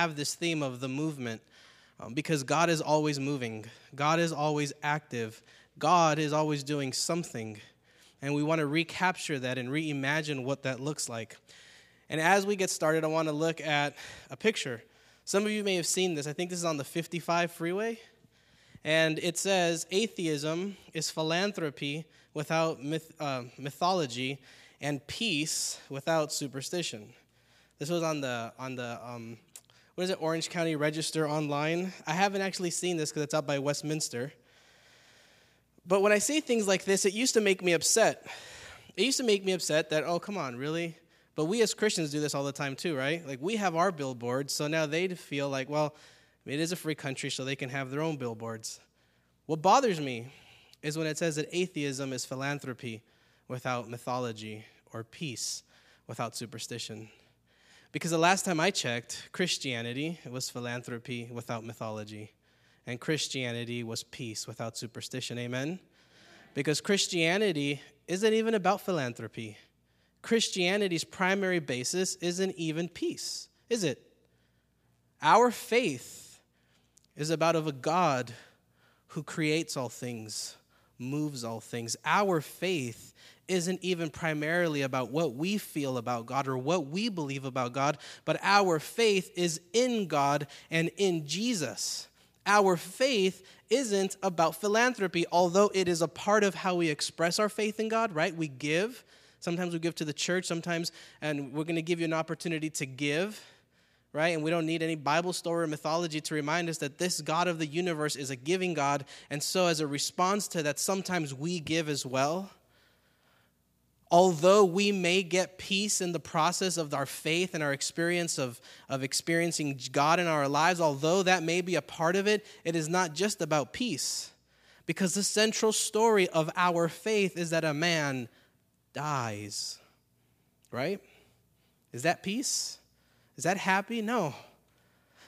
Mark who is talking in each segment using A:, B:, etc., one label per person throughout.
A: have this theme of the movement um, because God is always moving, God is always active, God is always doing something. And we want to recapture that and reimagine what that looks like. And as we get started, I want to look at a picture. Some of you may have seen this. I think this is on the 55 freeway. And it says atheism is philanthropy without myth, uh, mythology and peace without superstition. This was on the, on the um, what is it, Orange County Register online. I haven't actually seen this because it's up by Westminster. But when I see things like this, it used to make me upset. It used to make me upset that, oh, come on, really? But we as Christians do this all the time too, right? Like we have our billboards, so now they'd feel like, well, it is a free country, so they can have their own billboards. What bothers me is when it says that atheism is philanthropy without mythology or peace without superstition. Because the last time I checked, Christianity was philanthropy without mythology, and Christianity was peace without superstition. Amen? Because Christianity isn't even about philanthropy. Christianity's primary basis isn't even peace, is it? Our faith is about of a God who creates all things, moves all things. Our faith isn't even primarily about what we feel about God or what we believe about God, but our faith is in God and in Jesus. Our faith isn't about philanthropy, although it is a part of how we express our faith in God, right? We give. Sometimes we give to the church, sometimes, and we're going to give you an opportunity to give right? And we don't need any Bible story or mythology to remind us that this God of the universe is a giving God. And so, as a response to that, sometimes we give as well although we may get peace in the process of our faith and our experience of, of experiencing God in our lives, although that may be a part of it, it is not just about peace. Because the central story of our faith is that a man dies. Right? Is that peace? Is that happy? No.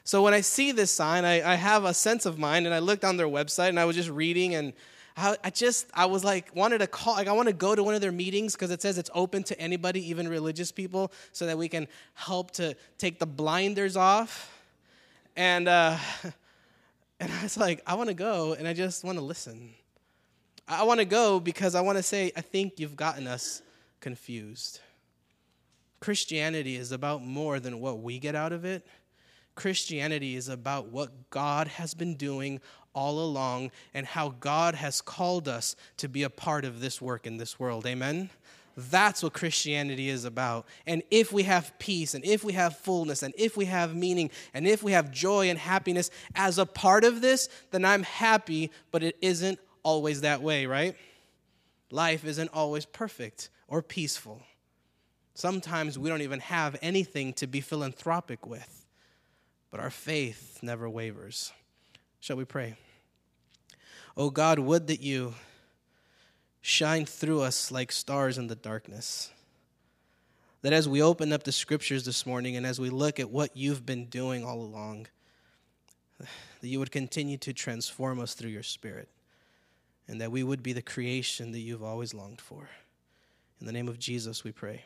A: So when I see this sign, I, I have a sense of mind, and I looked on their website and I was just reading and I, just, I was like, wanted to call, like, I want to go to one of their meetings because it says it's open to anybody, even religious people, so that we can help to take the blinders off. And, uh, and I was like, I want to go and I just want to listen. I want to go because I want to say, I think you've gotten us confused. Christianity is about more than what we get out of it. Christianity is about what God has been doing all along and how God has called us to be a part of this work in this world. Amen? That's what Christianity is about. And if we have peace, and if we have fullness, and if we have meaning, and if we have joy and happiness as a part of this, then I'm happy, but it isn't always that way, right? Life isn't always perfect or peaceful. Sometimes we don't even have anything to be philanthropic with, but our faith never wavers. Shall we pray? Oh God, would that you shine through us like stars in the darkness. That as we open up the scriptures this morning and as we look at what you've been doing all along, that you would continue to transform us through your spirit and that we would be the creation that you've always longed for. In the name of Jesus, we pray.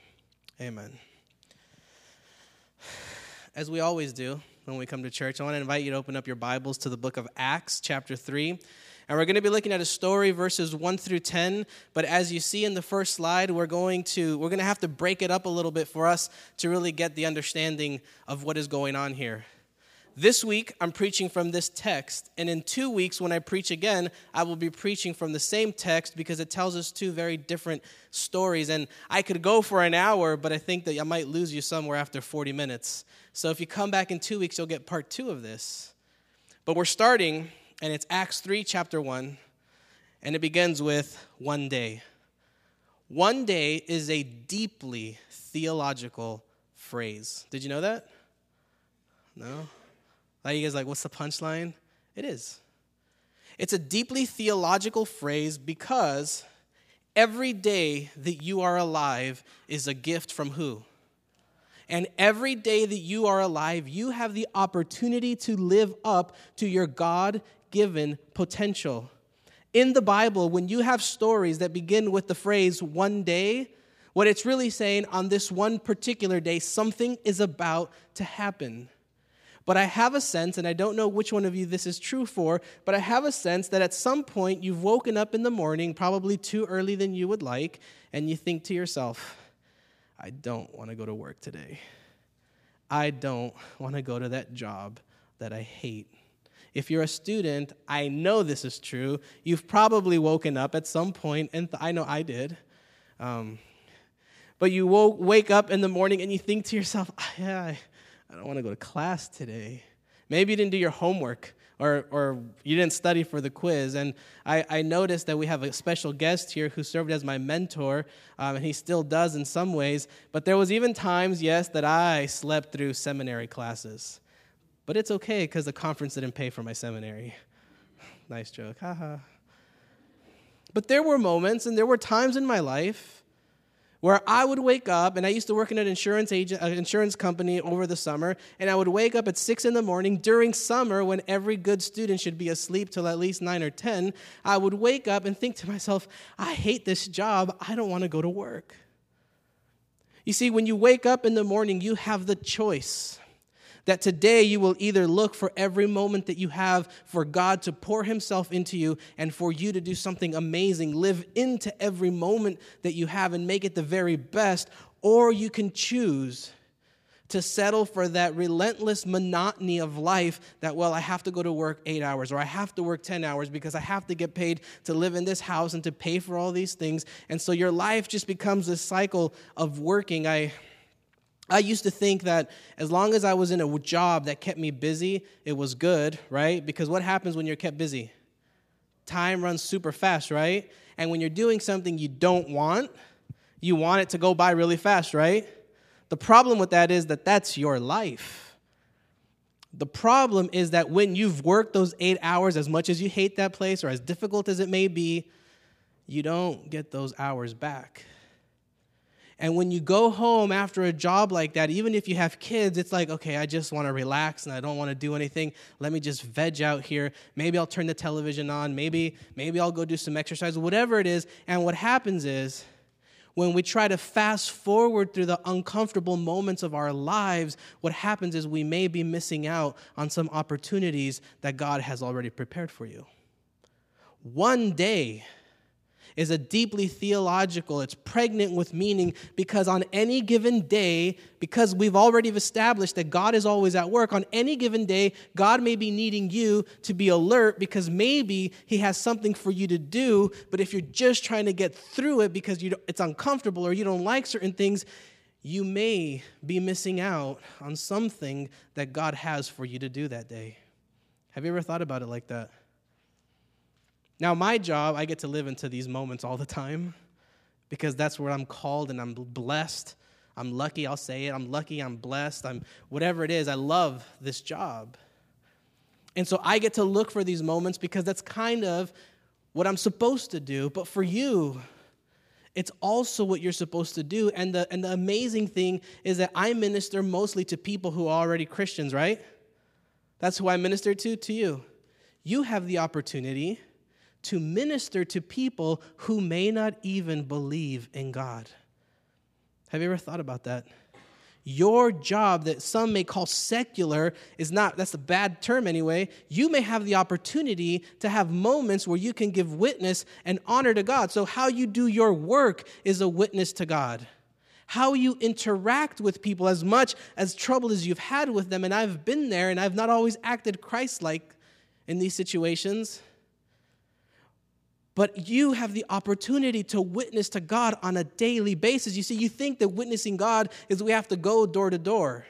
A: Amen. As we always do, when we come to church. I want to invite you to open up your Bibles to the book of Acts, chapter 3. And we're going to be looking at a story, verses 1 through 10. But as you see in the first slide, we're going to we're going to have to break it up a little bit for us to really get the understanding of what is going on here. This week, I'm preaching from this text, and in two weeks, when I preach again, I will be preaching from the same text because it tells us two very different stories. And I could go for an hour, but I think that I might lose you somewhere after 40 minutes. So if you come back in two weeks, you'll get part two of this. But we're starting, and it's Acts 3, chapter 1, and it begins with one day. One day is a deeply theological phrase. Did you know that? No? Now you guys like, what's the punchline? It is. It's a deeply theological phrase because every day that you are alive is a gift from who? And every day that you are alive, you have the opportunity to live up to your God given potential. In the Bible, when you have stories that begin with the phrase one day, what it's really saying on this one particular day, something is about to happen. But I have a sense, and I don't know which one of you this is true for, but I have a sense that at some point you've woken up in the morning, probably too early than you would like, and you think to yourself, I don't want to go to work today. I don't want to go to that job that I hate. If you're a student, I know this is true. You've probably woken up at some point, and th- I know I did. Um, but you woke, wake up in the morning and you think to yourself, yeah, I, I don't want to go to class today. Maybe you didn't do your homework or, or you didn't study for the quiz. And I, I noticed that we have a special guest here who served as my mentor, um, and he still does in some ways. But there was even times, yes, that I slept through seminary classes. But it's okay because the conference didn't pay for my seminary. nice joke, haha. But there were moments and there were times in my life where I would wake up, and I used to work in an insurance agent, an insurance company over the summer, and I would wake up at six in the morning during summer when every good student should be asleep till at least nine or ten. I would wake up and think to myself, I hate this job. I don't want to go to work. You see, when you wake up in the morning, you have the choice that today you will either look for every moment that you have for God to pour Himself into you and for you to do something amazing, live into every moment that you have and make it the very best, or you can choose to settle for that relentless monotony of life that, well, I have to go to work eight hours or I have to work 10 hours because I have to get paid to live in this house and to pay for all these things. And so your life just becomes this cycle of working. I I used to think that as long as I was in a job that kept me busy, it was good, right? Because what happens when you're kept busy? Time runs super fast, right? And when you're doing something you don't want, you want it to go by really fast, right? The problem with that is that that's your life. The problem is that when you've worked those eight hours, as much as you hate that place or as difficult as it may be, you don't get those hours back. And when you go home after a job like that, even if you have kids, it's like, okay, I just want to relax and I don't want to do anything. Let me just veg out here. Maybe I'll turn the television on. Maybe, maybe I'll go do some exercise, whatever it is. And what happens is, when we try to fast forward through the uncomfortable moments of our lives, what happens is we may be missing out on some opportunities that God has already prepared for you. One day, is a deeply theological, it's pregnant with meaning because on any given day, because we've already established that God is always at work, on any given day, God may be needing you to be alert because maybe He has something for you to do, but if you're just trying to get through it because you it's uncomfortable or you don't like certain things, you may be missing out on something that God has for you to do that day. Have you ever thought about it like that? Now, my job, I get to live into these moments all the time because that's where I'm called and I'm blessed. I'm lucky, I'll say it. I'm lucky, I'm blessed. I'm whatever it is. I love this job. And so I get to look for these moments because that's kind of what I'm supposed to do. But for you, it's also what you're supposed to do. And the, and the amazing thing is that I minister mostly to people who are already Christians, right? That's who I minister to, to you. You have the opportunity to minister to people who may not even believe in God. Have you ever thought about that? Your job, that some may call secular, is not, that's a bad term anyway. You may have the opportunity to have moments where you can give witness and honor to God. So, how you do your work is a witness to God. How you interact with people, as much as trouble as you've had with them, and I've been there and I've not always acted Christ like in these situations but you have the opportunity to witness to God on a daily basis. You see, you think that witnessing God is we have to go door to door.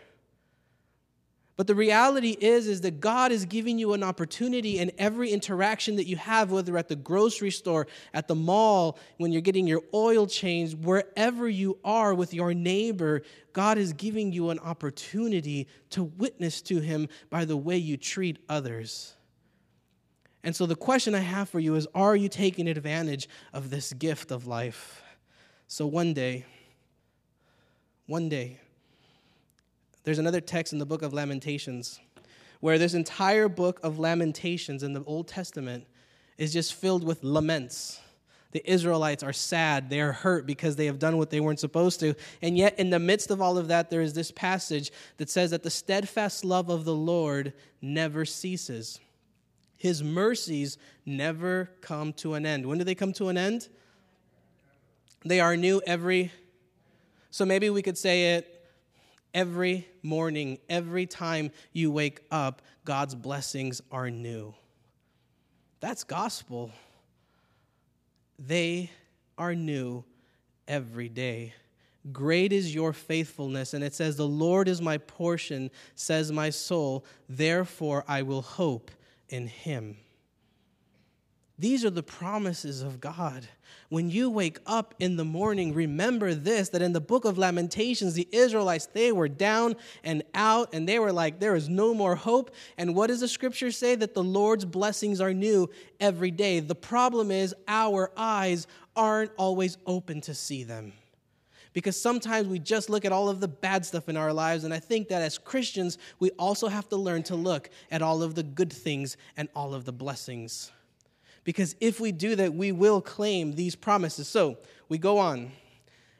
A: But the reality is is that God is giving you an opportunity in every interaction that you have whether at the grocery store, at the mall, when you're getting your oil changed, wherever you are with your neighbor, God is giving you an opportunity to witness to him by the way you treat others. And so the question I have for you is are you taking advantage of this gift of life? So one day, one day, there's another text in the book of Lamentations where this entire book of Lamentations in the Old Testament is just filled with laments. The Israelites are sad. They are hurt because they have done what they weren't supposed to. And yet, in the midst of all of that, there is this passage that says that the steadfast love of the Lord never ceases. His mercies never come to an end. When do they come to an end? They are new every. So maybe we could say it every morning, every time you wake up, God's blessings are new. That's gospel. They are new every day. Great is your faithfulness. And it says, The Lord is my portion, says my soul. Therefore, I will hope in him. These are the promises of God. When you wake up in the morning, remember this that in the book of Lamentations, the Israelites, they were down and out and they were like, there is no more hope. And what does the scripture say? That the Lord's blessings are new every day. The problem is our eyes aren't always open to see them. Because sometimes we just look at all of the bad stuff in our lives. And I think that as Christians, we also have to learn to look at all of the good things and all of the blessings because if we do that, we will claim these promises. So we go on.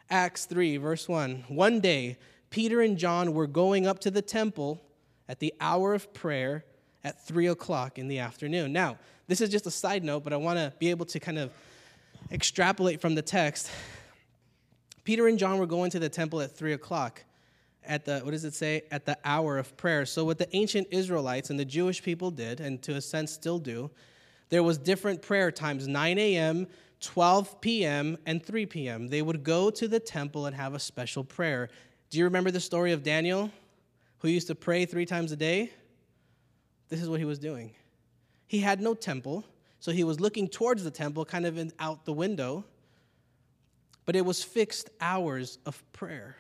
A: Acts 3, verse 1. One day, Peter and John were going up to the temple at the hour of prayer at 3 o'clock in the afternoon. Now, this is just a side note, but I want to be able to kind of extrapolate from the text. Peter and John were going to the temple at 3 o'clock at the what does it say? At the hour of prayer. So what the ancient israelites and the jewish people did and to a sense still do there was different prayer times 9 a.m 12 p.m and 3 p.m they would go to the temple and have a special prayer. Do you remember the story of daniel who used to pray three times a day? This is what he was doing. He had no temple so he was looking towards the temple kind of in, out the window but it was fixed hours of prayer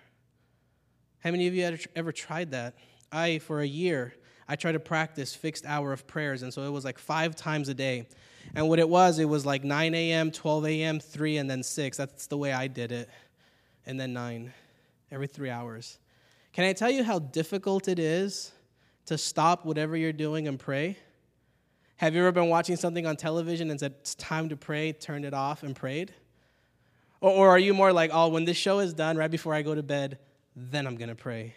A: how many of you ever, ever tried that i for a year I tried to practice fixed hour of prayers, and so it was like five times a day. And what it was, it was like 9 a.m., 12 a.m., 3, and then 6. That's the way I did it. And then 9, every three hours. Can I tell you how difficult it is to stop whatever you're doing and pray? Have you ever been watching something on television and said, it's time to pray, turned it off, and prayed? Or, or are you more like, oh, when this show is done, right before I go to bed, then I'm going to pray?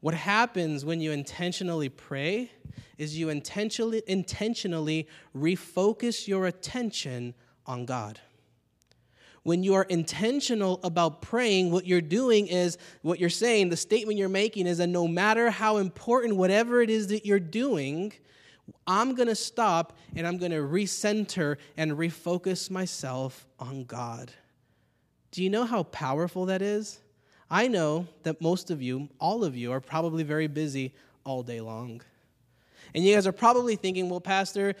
A: What happens when you intentionally pray is you intentionally, intentionally refocus your attention on God. When you are intentional about praying, what you're doing is what you're saying, the statement you're making is that no matter how important whatever it is that you're doing, I'm going to stop and I'm going to recenter and refocus myself on God. Do you know how powerful that is? I know that most of you, all of you, are probably very busy all day long. And you guys are probably thinking, well, Pastor,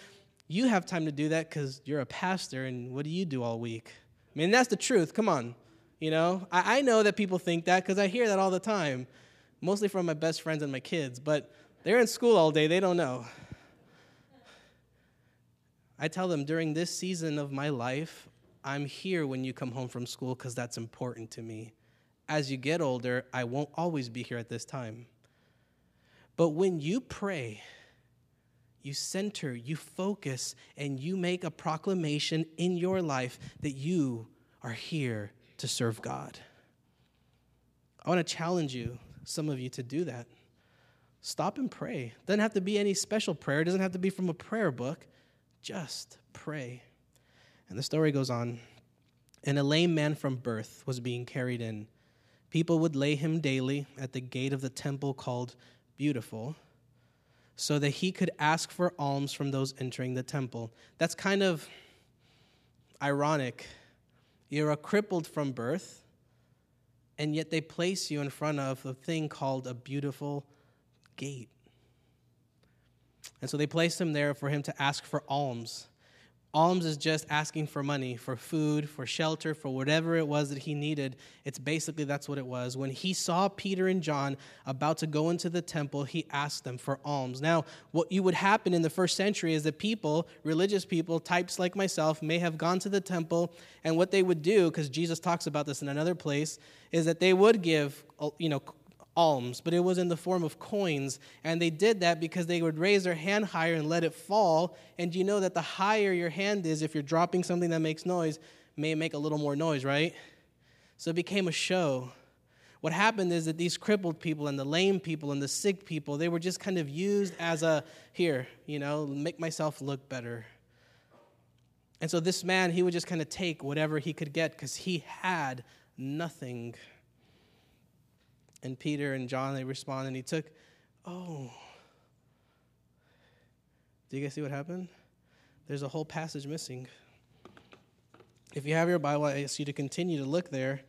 A: you have time to do that because you're a pastor, and what do you do all week? I mean, that's the truth. Come on. You know, I, I know that people think that because I hear that all the time, mostly from my best friends and my kids, but they're in school all day, they don't know. I tell them during this season of my life, I'm here when you come home from school because that's important to me as you get older, I won't always be here at this time. But when you pray, you center, you focus, and you make a proclamation in your life that you are here to serve God. I want to challenge you, some of you, to do that. Stop and pray. Doesn't have to be any special prayer, it doesn't have to be from a prayer book. Just pray. And the story goes on. And a lame man from birth was being carried in People would lay him daily at the gate of the temple called Beautiful so that he could ask for alms from those entering the temple. That's kind of ironic. You're a crippled from birth, and yet they place you in front of a thing called a beautiful gate. And so they placed him there for him to ask for alms. Alms is just asking for money, for food, for shelter, for whatever it was that he needed. It's basically that's what it was. When he saw Peter and John about to go into the temple, he asked them for alms. Now, what you would happen in the first century is that people, religious people, types like myself, may have gone to the temple, and what they would do, because Jesus talks about this in another place, is that they would give, you know, alms, but it was in the form of coins. And they did that because they would raise their hand higher and let it fall. And you know that the higher your hand is, if you're dropping something that makes noise, may make a little more noise, right? So it became a show. What happened is that these crippled people and the lame people and the sick people, they were just kind of used as a here, you know, make myself look better. And so this man, he would just kind of take whatever he could get because he had nothing. And Peter and John, they respond, and he took, oh. Do you guys see what happened? There's a whole passage missing. If you have your Bible, I ask you to continue to look there.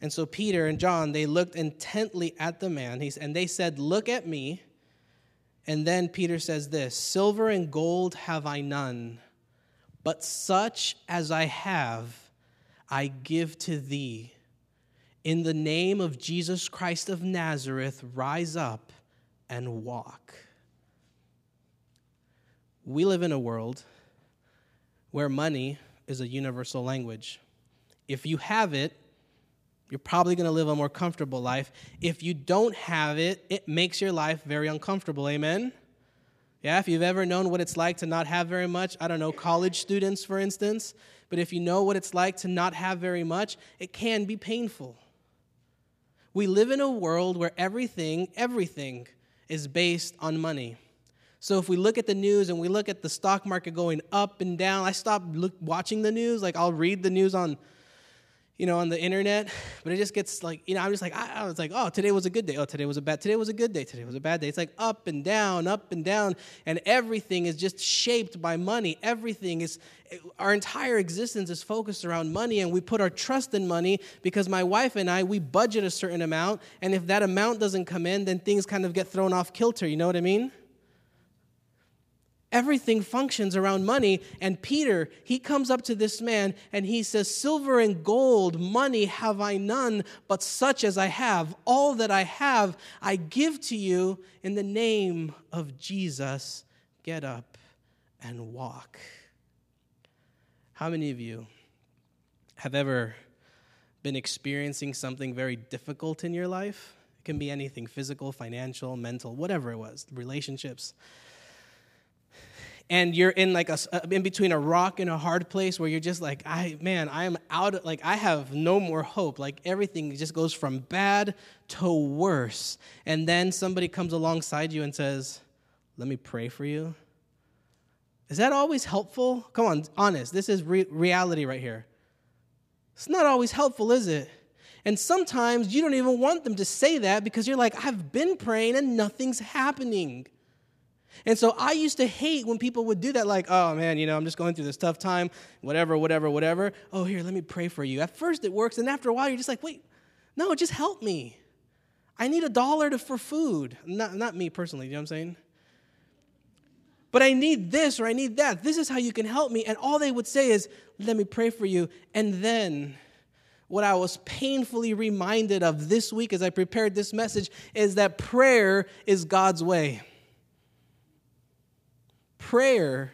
A: And so Peter and John, they looked intently at the man, and they said, Look at me. And then Peter says this Silver and gold have I none, but such as I have, I give to thee. In the name of Jesus Christ of Nazareth, rise up and walk. We live in a world where money is a universal language. If you have it, you're probably going to live a more comfortable life. If you don't have it, it makes your life very uncomfortable. Amen? Yeah, if you've ever known what it's like to not have very much, I don't know, college students, for instance, but if you know what it's like to not have very much, it can be painful. We live in a world where everything, everything is based on money. So if we look at the news and we look at the stock market going up and down, I stop look, watching the news. Like I'll read the news on you know, on the internet, but it just gets like, you know, I'm just like, I, I, was like, oh, today was a good day. Oh, today was a bad, today was a good day. Today was a bad day. It's like up and down, up and down, and everything is just shaped by money. Everything is, our entire existence is focused around money, and we put our trust in money because my wife and I, we budget a certain amount, and if that amount doesn't come in, then things kind of get thrown off kilter. You know what I mean? Everything functions around money. And Peter, he comes up to this man and he says, Silver and gold, money have I none, but such as I have, all that I have, I give to you in the name of Jesus. Get up and walk. How many of you have ever been experiencing something very difficult in your life? It can be anything physical, financial, mental, whatever it was, relationships and you're in like a uh, in between a rock and a hard place where you're just like i man i am out like i have no more hope. Like everything just goes from bad to worse. And then somebody comes alongside you and says let me pray for you. Is that always helpful? Come on honest this is re- reality right here. It's not always helpful is it? And sometimes you don't even want them to say that because you're like i've been praying and nothing's happening and so I used to hate when people would do that, like, oh man, you know, I'm just going through this tough time, whatever, whatever, whatever. Oh, here, let me pray for you. At first it works, and after a while you're just like, wait, no, just help me. I need a dollar to, for food. Not, not me personally, you know what I'm saying? But I need this or I need that. This is how you can help me. And all they would say is, let me pray for you. And then what I was painfully reminded of this week as I prepared this message is that prayer is God's way. Prayer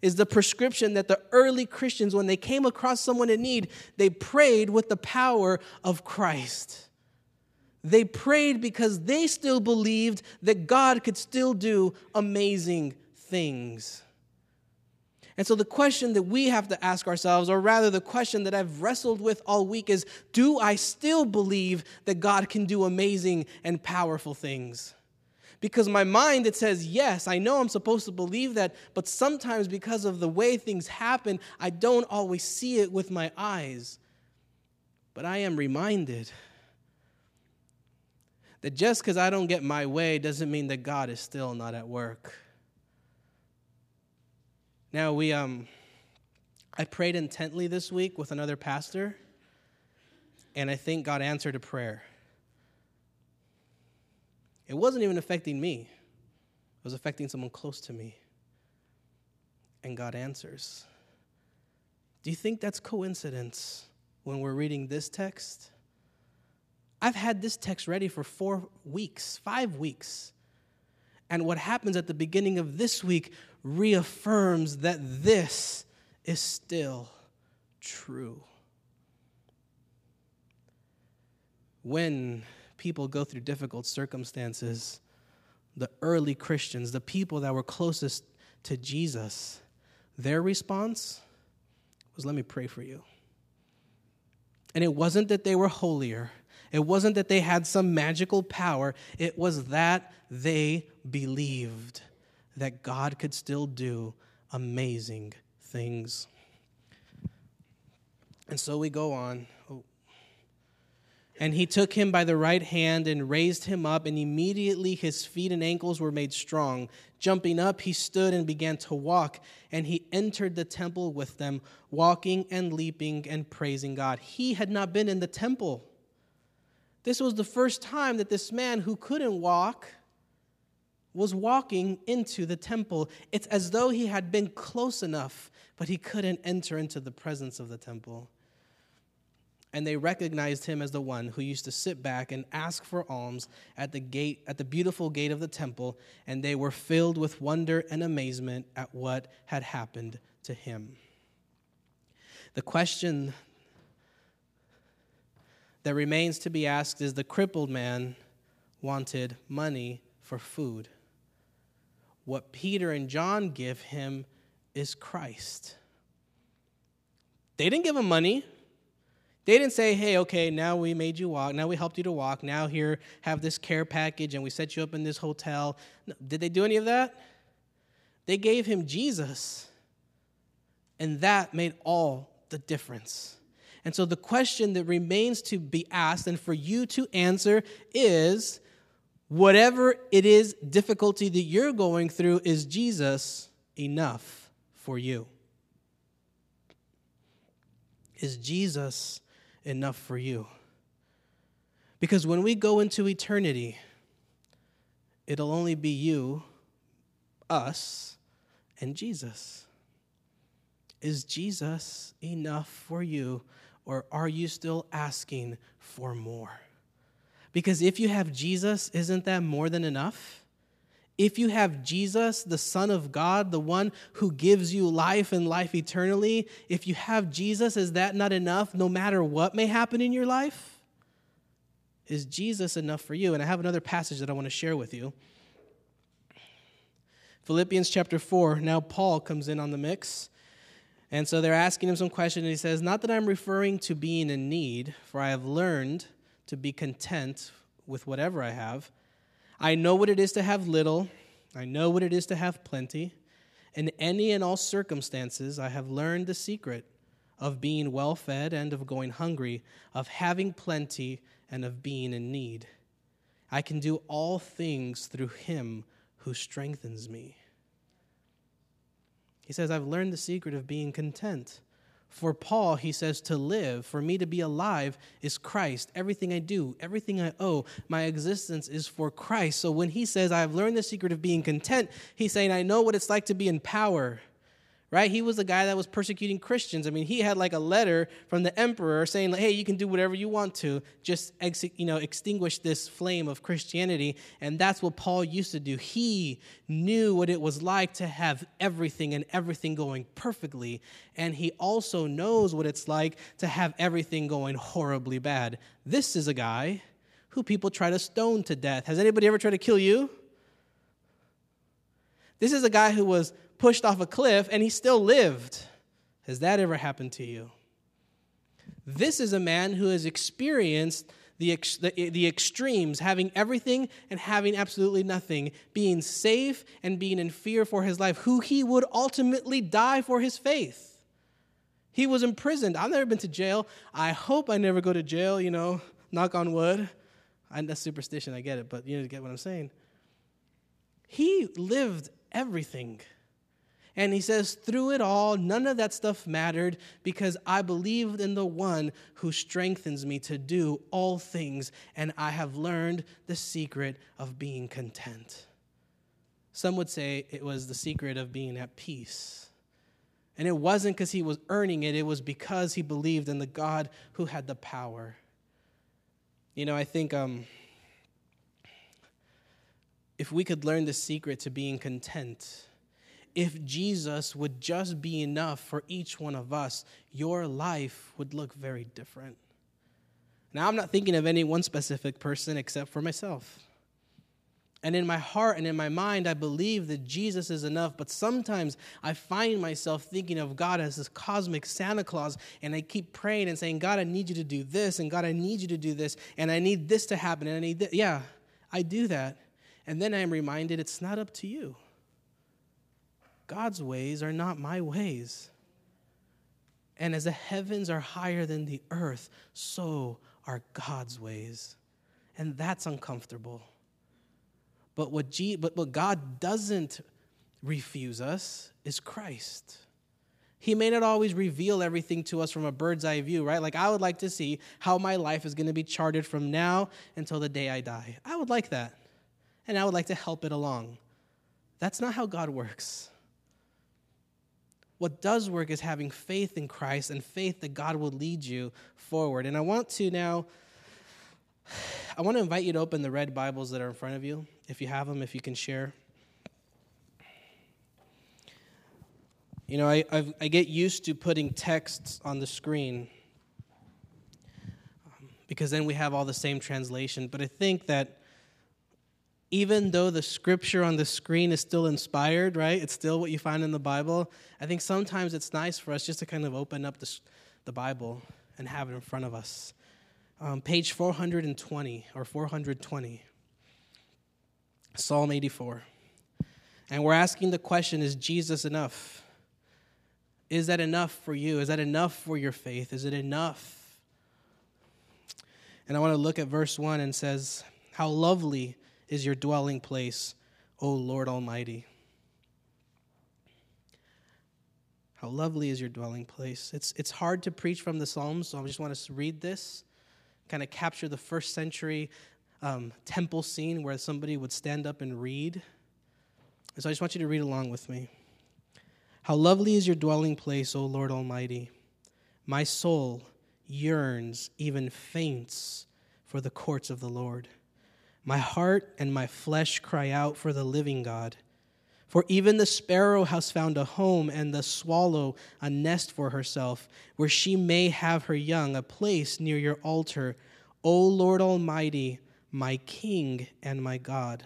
A: is the prescription that the early Christians, when they came across someone in need, they prayed with the power of Christ. They prayed because they still believed that God could still do amazing things. And so, the question that we have to ask ourselves, or rather, the question that I've wrestled with all week, is Do I still believe that God can do amazing and powerful things? Because my mind it says yes i know i'm supposed to believe that but sometimes because of the way things happen i don't always see it with my eyes. But i am reminded that just because i don't get my way doesn't mean that god is still not at work. Now we um i prayed intently this week with another pastor and i think god answered a prayer it wasn't even affecting me, it was affecting someone close to me. And God answers. Do you think that's coincidence when we're reading this text? I've had this text ready for four weeks, five weeks. And what happens at the beginning of this week reaffirms that this is still true. When people go through difficult circumstances, the early Christians, the people that were closest to Jesus, Their response was, Let me pray for you. And it wasn't that they were holier, it wasn't that they had some magical power, it was that they believed that God could still do amazing things. And so we go on. Oh. And he took him by the right hand and raised him up, and immediately his feet and ankles were made strong. Jumping up, he stood and began to walk, and he entered the temple with them, walking and leaping and praising God. He had not been in the temple. This was the first time that this man who couldn't walk was walking into the temple. It's as though he had been close enough, but he couldn't enter into the presence of the temple. And they recognized him as the one who used to sit back and ask for alms at the gate at the beautiful gate of the temple, and they were filled with wonder and amazement at what had happened to him. The question that remains to be asked is the crippled man wanted money for food. What Peter and John give him is Christ. They didn't give him money. They didn't say, hey, okay, now we made you walk. Now we helped you to walk. Now here, have this care package and we set you up in this hotel. Did they do any of that? They gave him Jesus. And that made all the difference. And so the question that remains to be asked and for you to answer is whatever it is, difficulty that you're going through, is Jesus enough for you? Is Jesus enough for you? Because when we go into eternity, it'll only be you, us, and Jesus. Is Jesus enough for you, or are you still asking for more? Because if you have Jesus, isn't that more than enough? If you have Jesus, the Son of God, the one who gives you life and life eternally, if you have Jesus, is that not enough no matter what may happen in your life? Is Jesus enough for you? And I have another passage that I want to share with you. Philippians chapter 4. Now, Paul comes in on the mix. And so they're asking him some questions, and he says, Not that I'm referring to being in need, for I have learned to be content with whatever I have. I know what it is to have little, I know what it is to have plenty. In any and all circumstances, I have learned the secret of being well fed and of going hungry, of having plenty and of being in need. I can do all things through him who strengthens me. He says, I've learned the secret of being content. For Paul, he says, to live, for me to be alive is Christ. Everything I do, everything I owe, my existence is for Christ. So when he says, I've learned the secret of being content, he's saying, I know what it's like to be in power right? He was the guy that was persecuting Christians. I mean, he had like a letter from the emperor saying, like, "Hey, you can do whatever you want to, just ex- you know, extinguish this flame of Christianity." And that's what Paul used to do. He knew what it was like to have everything and everything going perfectly, and he also knows what it's like to have everything going horribly bad. This is a guy who people try to stone to death. Has anybody ever tried to kill you? This is a guy who was pushed off a cliff and he still lived. Has that ever happened to you? This is a man who has experienced the, ex- the, the, extremes, having everything and having absolutely nothing, being safe and being in fear for his life, who he would ultimately die for his faith. He was imprisoned. I've never been to jail. I hope I never go to jail, you know, knock on wood. I, that's superstition, I get it, but you know, get what I'm saying. He lived everything. And he says, through it all, none of that stuff mattered because I believed in the one who strengthens me to do all things, and I have learned the secret of being content. Some would say it was the secret of being at peace. And it wasn't because he was earning it, it was because he believed in the God who had the power. You know, I think um, if we could learn the secret to being content, if Jesus would just be enough for each one of us, your life would look very different. Now, I'm not thinking of any one specific person except for myself. And in my heart and in my mind, I believe that Jesus is enough. But sometimes I find myself thinking of God as this cosmic Santa Claus, and I keep praying and saying, God, I need you to do this, and God, I need you to do this, and I need this to happen, and I need. Yeah, I do that. And then I am reminded it's not up to you. God's ways are not my ways. And as the heavens are higher than the earth, so are God's ways. And that's uncomfortable. But what, G, but what God doesn't refuse us is Christ. He may not always reveal everything to us from a bird's eye view, right? Like, I would like to see how my life is going to be charted from now until the day I die. I would like that. And I would like to help it along. That's not how God works. What does work is having faith in Christ and faith that God will lead you forward. And I want to now I want to invite you to open the red Bibles that are in front of you, if you have them, if you can share. You know, I, I've, i get used to putting texts on the screen um, because then we have all the same translation. But I think that even though the scripture on the screen is still inspired, right? It's still what you find in the Bible. I think sometimes it's nice for us just to kind of open up the, the Bible and have it in front of us um, page 420 or 420, Psalm 84. And we're asking the question Is Jesus enough? Is that enough for you? Is that enough for your faith? Is it enough? And I want to look at verse 1 and says, How lovely is your dwelling place, O Lord Almighty. How lovely is your dwelling place. It's, it's hard to preach from the Psalms, so I just want to read this kind of capture the first century um, temple scene where somebody would stand up and read. So I just want you to read along with me. How lovely is your dwelling place, O Lord Almighty! My soul yearns, even faints, for the courts of the Lord. My heart and my flesh cry out for the living God. For even the sparrow has found a home, and the swallow a nest for herself, where she may have her young, a place near your altar, O Lord Almighty, my King and my God.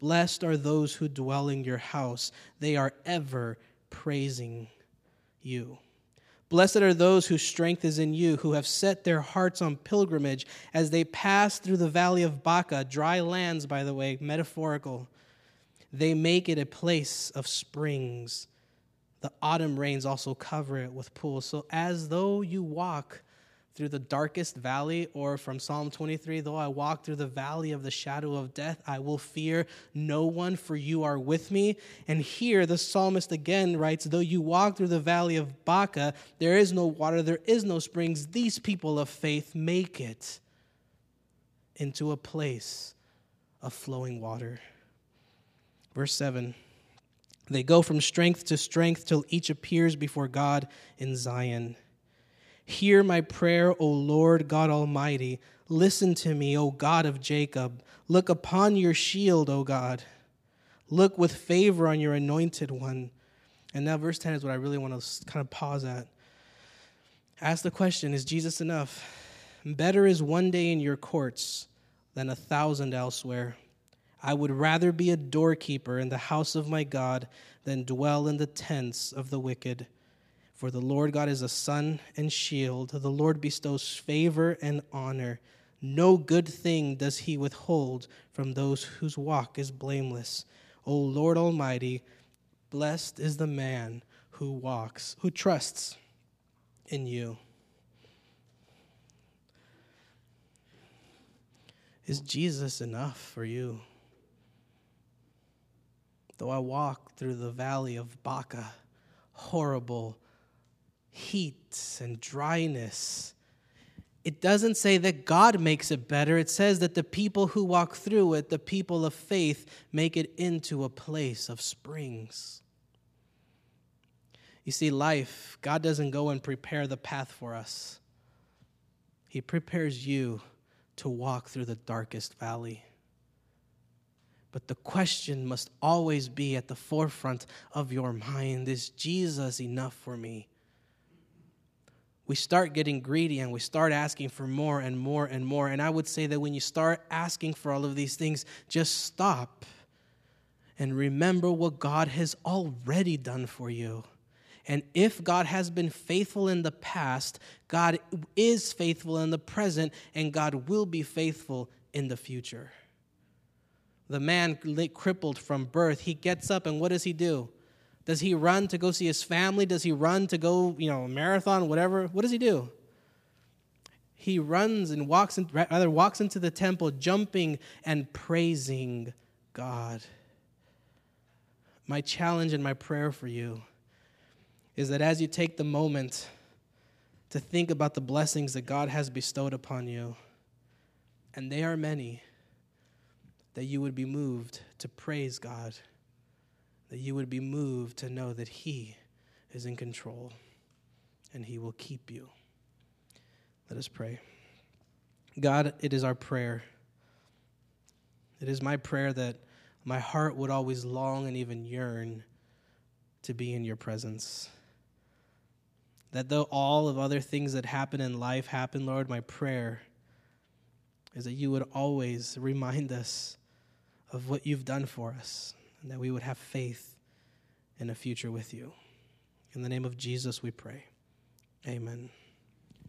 A: Blessed are those who dwell in your house, they are ever praising you. Blessed are those whose strength is in you, who have set their hearts on pilgrimage as they pass through the valley of Baca, dry lands, by the way, metaphorical they make it a place of springs. The autumn rains also cover it with pools. So, as though you walk through the darkest valley, or from Psalm 23, though I walk through the valley of the shadow of death, I will fear no one, for you are with me. And here the psalmist again writes, Though you walk through the valley of Baca, there is no water, there is no springs. These people of faith make it into a place of flowing water. Verse 7 They go from strength to strength till each appears before God in Zion. Hear my prayer, O Lord God Almighty. Listen to me, O God of Jacob. Look upon your shield, O God. Look with favor on your anointed one. And now, verse 10 is what I really want to kind of pause at. Ask the question Is Jesus enough? Better is one day in your courts than a thousand elsewhere. I would rather be a doorkeeper in the house of my God than dwell in the tents of the wicked. For the Lord God is a sun and shield. The Lord bestows favor and honor. No good thing does he withhold from those whose walk is blameless. O Lord Almighty, blessed is the man who walks, who trusts in you. Is Jesus enough for you? Though I walk through the valley of Baca, horrible heat and dryness. It doesn't say that God makes it better. It says that the people who walk through it, the people of faith, make it into a place of springs. You see, life, God doesn't go and prepare the path for us, He prepares you to walk through the darkest valley. But the question must always be at the forefront of your mind is Jesus enough for me? We start getting greedy and we start asking for more and more and more. And I would say that when you start asking for all of these things, just stop and remember what God has already done for you. And if God has been faithful in the past, God is faithful in the present, and God will be faithful in the future. The man crippled from birth, he gets up, and what does he do? Does he run to go see his family? Does he run to go, you know, marathon, whatever? What does he do? He runs and walks, in, rather walks into the temple, jumping and praising God. My challenge and my prayer for you is that as you take the moment to think about the blessings that God has bestowed upon you, and they are many, that you would be moved to praise God that you would be moved to know that He is in control and He will keep you. Let us pray. God, it is our prayer. It is my prayer that my heart would always long and even yearn to be in your presence. That though all of other things that happen in life happen, Lord, my prayer is that you would always remind us of what you've done for us and that we would have faith in a future with you. In the name of Jesus, we pray. Amen.